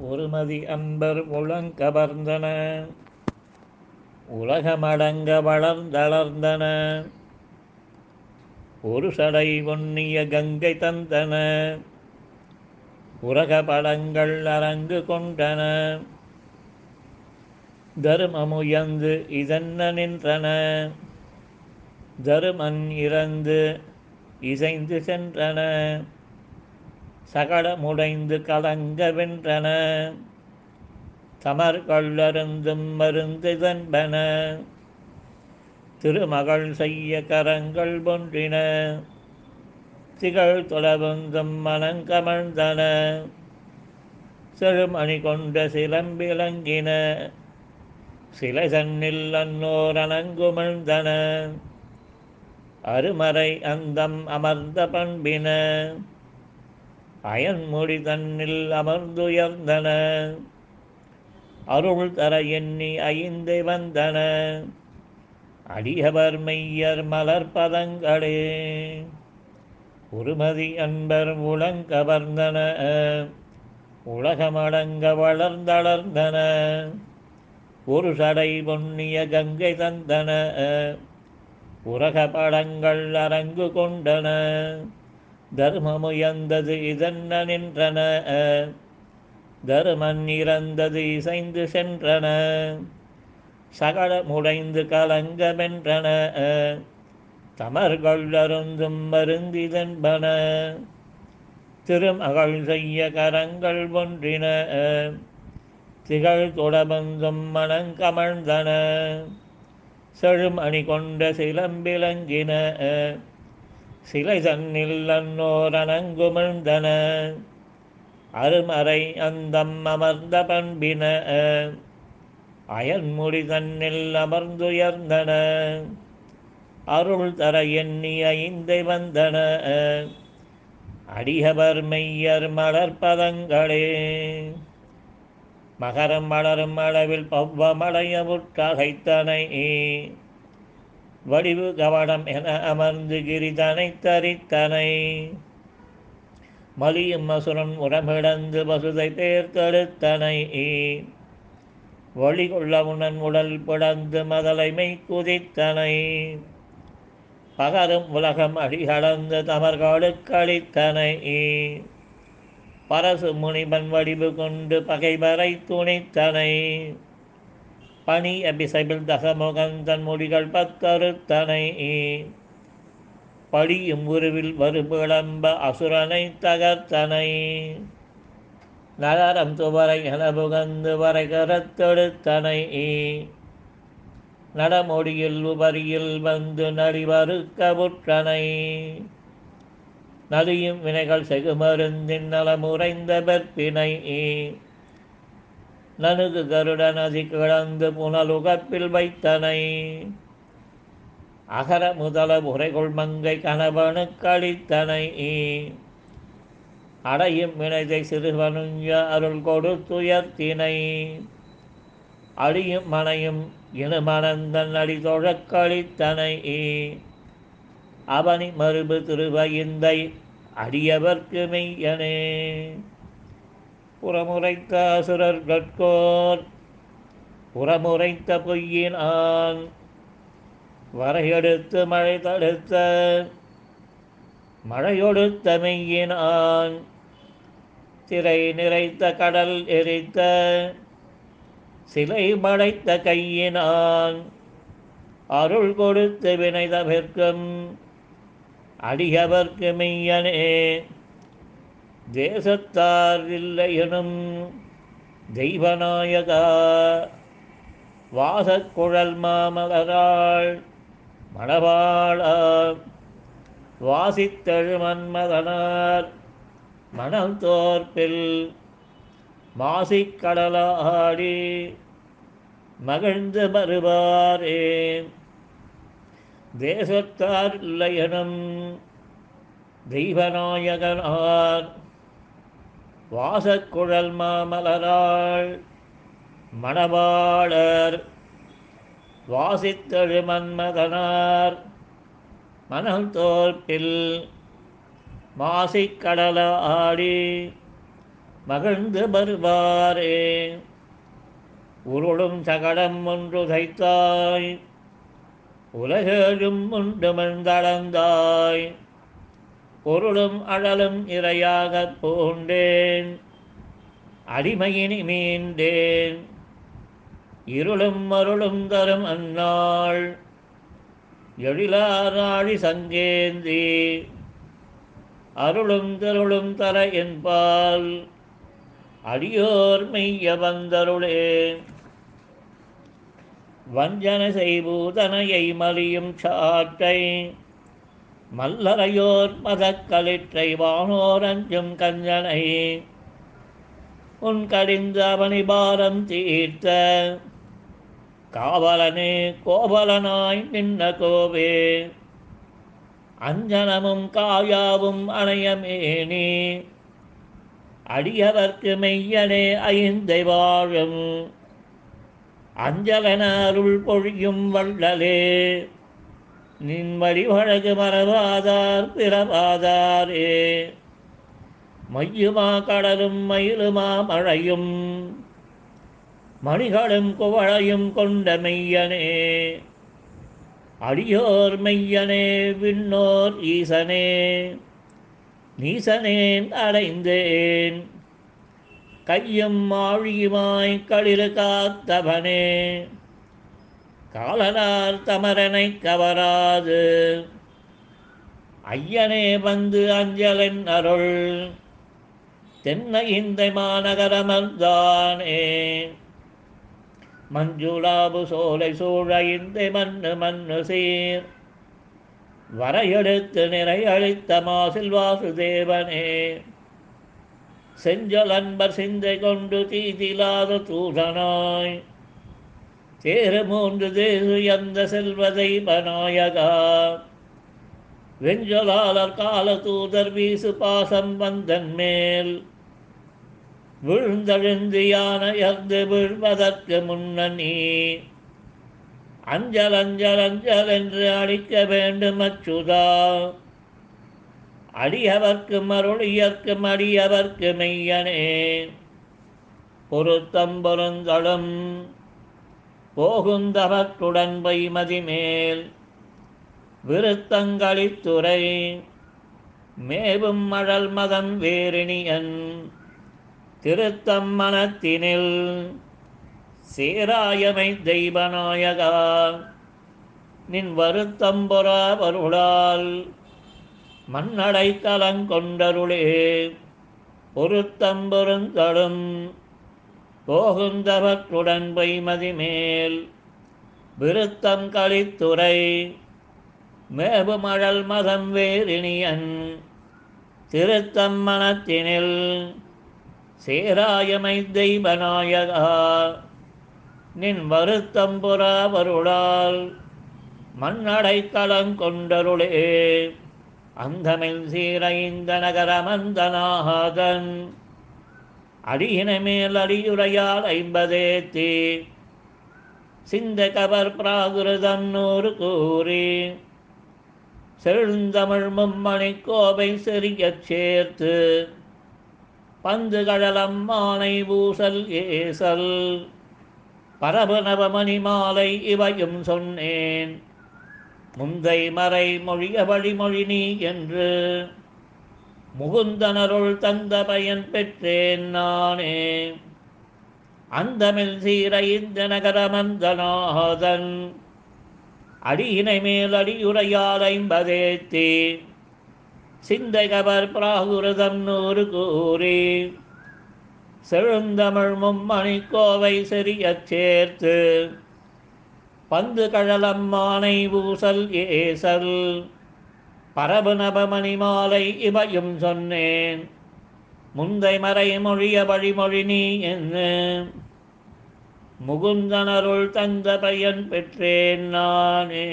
ஒருமதி அன்பர் உளங்கவர்ந்தன உலகமடங்க வளர்ந்தளர்ந்தன. ஒரு சடை ஒன்னிய கங்கை தந்தன உலக படங்கள் அரங்கு கொண்டன. தருமமுயந்து இதென்ன நின்றன தருமன் இறந்து இசைந்து சென்றன. சகடமுடைந்து கலங்க வென்றன தமர் கொள்ளருந்தும் திருமகள் செய்ய கரங்கள் ஒன்றின திகழ் தொலைவந்தும் மனங்கமழ்ந்தன. செழுமணி கொண்ட சிலம்பிலங்கின சிலை தன்னில் அன்னோர் அணங்குமிழ்ந்தன. அருமறை அந்தம் அமர்ந்த பண்பின. அயன்மொழி தன்னில் அமர்ந்துயர்ந்தன. அருள் தர எண்ணி ஐந்து வந்தன. அடியவர் மெய்யர் மலர்பதங்களே உருமதி அன்பர் உளங்கவர்ந்தன உலகமடங்க வளர்ந்தளர்ந்தன. ஒரு சடை பொன்னிய கங்கை தந்தன. உலக படங்கள் அரங்கு கொண்டன. தர்மமுயர்ந்தது இதன்ன நின்றன. தருமன் இறந்தது இசைந்து சென்றன. சகல முடைந்து கலங்கமென்றன தமர்கள் அருந்தும் மருந்திதன்பன. திருமகள் செய்ய கரங்கள் ஒன்றின. திகழ் தொடபந்தும் மனங்கமழ்ந்தன. செழுமணி கொண்ட சிலம்பிலங்கின சிலை தன்னில் அன்னோர் அணங்குமிழ்ந்தன அருமறை அந்தம் அமர்ந்த பண்பின. அயன்மொழி தன்னில் அமர்ந்துயர்ந்தன அருள் தர எண்ணி ஐந்தை வந்தன. அடியவர் மெய்யர் மலர்பதங்களே மகரம் மலரும் அளவில் பவ்வமடைய முற்றகைத்தனை வடிவு கவனம் என அமர்ந்து கிரிதனை தரித்தனை மலியும் மசுரன் உரமிழந்து பசுதை தேர்த்தெடுத்தனை. வழி கொள்ள உணன் உடல் பிளந்து மதலைமை குதித்தனை பகரும் உலகம் அடிகளந்து தமர்களுக்கு அளித்தனை பரசு முனிபன் வடிவு கொண்டு பகைவரை துணித்தனை. பணி அபிசைபில் தசமுகன் தன் முடிகள் பத்தறுத்தனை. படியும் உருவில் வருபிளம்ப அசுரனை தகர்த்தனை. நகரம் துவரை என புகந்து வரை கரத்தெடுத்தனை. நடமொழியில் உபரியில் வந்து நடிவறுக்க புற்றனை. நலியும் வினைகள் செகுமருந்தின் நலமுறைந்த பெற்பினை நனுகு கருட நதி கிளந்து புனலுகப்பில் வைத்தனை. அகர முதல முறைகொள் மங்கை கணவனு கழித்தனை அடையும் வினைதை சிறுவனுஞ்ச அருள் கொடுத்துயர்த்தினை அழியும் மனையும் இனமனந்தன் அடி தொழக்களித்தனை அவனி மறுபு திருவயிந்தை அடியவர்க்கு மெய்யனே. புறமுறைத்த அசுரர்கட்கோர் புறமுறைத்த பொய்யினான் வரையெடுத்து மழை தடுத்த மழையொடுத்த மெய்யினான் திரை நிறைத்த கடல் எரித்த சிலை படைத்த கையினான் அருள் கொடுத்து வினை தவிர்க்கும் அடியவர்க்கு மெய்யனே. தேசத்தார் இல்லையனும் தெய்வநாயகா வாசக்குழல் மாமலராள் மணவாளா வாசித்தழு மன்மதனார் மணல் தோற்பில் மாசிக்கடலாடி மகிழ்ந்து வருவாரே தேசத்தார் இல்லையனும் தெய்வநாயகனார் வாசக்குழல் மாமலராள் மணவாளர் வாசித்தழு மன்மதனார் மனம் தோற்பில் மாசிக்கடல ஆடி மகிழ்ந்து வருவாரே. உருளும் சகடம் ஒன்று தைத்தாய் உலகேழும் உண்டு மந்தளந்தாய் பொருளும் அழலும் இரையாகப் பூண்டேன் அடிமையினி மீண்டேன். இருளும் மருளும் தரும் அந்நாள். எழிலாராழி சங்கேந்தி. அருளும் தருளும் தர என்பால் அடியோர் மெய்ய வந்தருளே. வஞ்சன செய்பூதனையை மலியும் சாட்டை மல்லரையோர் மதக்களிற்றை வானோரஞ்சும் கஞ்சனை. உன் கடிந்த அவனி பாரம் தீர்த்த காவலனே கோவலனாய் நின்ன கோவே. அஞ்சனமும் காயாவும் அணையமேனி அடியவர்க்கு மெய்யனே ஐந்தை வாழும். அஞ்சலன அருள் பொழியும் வள்ளலே. நின் வழிவழகு மரபாதார் பிறவாதாரே மையுமா கடலும் மயிலுமா மழையும் மணிகளும் குவளையும் கொண்ட மெய்யனே. அடியோர் மெய்யனே விண்ணோர் ஈசனே. நீசனேன் அடைந்தேன் கையும் ஆழியுமாய் களிறு காத்தவனே. காலனார் தமரனை கவராது. ஐயனே வந்து அஞ்சலன் அருள். தென்னை இந்த மாநகரமர்தானே மஞ்சுளாபு சோலை சூழ இந்த மண்ணு மண்ணு சீர். வரையெடுத்து நிறை அழித்த மாசில் வாசுதேவனே செஞ்சல் அன்பர் சிந்தை கொண்டு தீதிலாத தூதனாய். தேர மூன்று தேசு எந்த செல்வதை பநாயகா வெஞ்சலாளர் கால தூதர் வீசு பாசம் வந்தன் மேல். விழுந்தெழுந்து யானையர்ந்து விழுவதற்கு முன்னணி. அஞ்சல் அஞ்சல் அஞ்சல் என்று அடிக்க வேண்டும் அச்சுதா. அடியவர்க்கும் அருளியர்க்கும் அடியவர்க்கு மெய்யனே. பொருத்தம் பொருந்தளும் போகுந்தவற்றுடன் வைமதி மேல் விருத்தங்களித்துறை மேவும் மழல் மதம் வேரிணியன் திருத்தம் மனத்தினில் சீராயமை தெய்வநாயகா. நின் வருத்தம் பொறா வருளால் மண்ணடை கலங்கொண்டருளே பொருத்தம் போகுந்த போகுந்தவற்றுடன் பொய்மதி மேல் விருத்தம் களித்துறை மேபுமழல் மதம் வேரிணியன் திருத்தம் மனத்தினில் சேராயமை தெய்வநாயகா. நின் வருத்தம் புறாவருளால் மண்ணடை கொண்டருளே. அந்தமில் சீரைந்த நகரமந்தனாகன் அடியினமேல் அடியுரையால் ஐம்பதேத்தி சிந்த கவர் பிராகிருதம் நூறு கூறி. செழுந்தமிழ் மும்மணி கோவை செறியச் சேர்த்து. பந்து கடலம் மானை பூசல் ஏசல். பரபு நவமணி மாலை இவையும் சொன்னேன். முந்தை மறை மொழிய வழிமொழி நீ என்று. முகுந்தனருள் தந்த பயன் பெற்றேன் நானே. அந்தமில் சீர இந்த நகரமந்தநாதன் அடியினை மேல் அடியுரையால் ஐம்பதேத்தி. சிந்தை பிராகுரதம் நூறு கூறி செழுந்தமிழ் மும்மணி கோவை செறியச் சேர்த்து பந்து கழலம் மானை ஊசல் ஏசல் பரபு நபமணி மாலை இவையும் சொன்னேன். முந்தை மறை மொழிய வழிமொழி நீ என்ன முகுந்தனருள் தந்த பயன் பெற்றேன் நானே.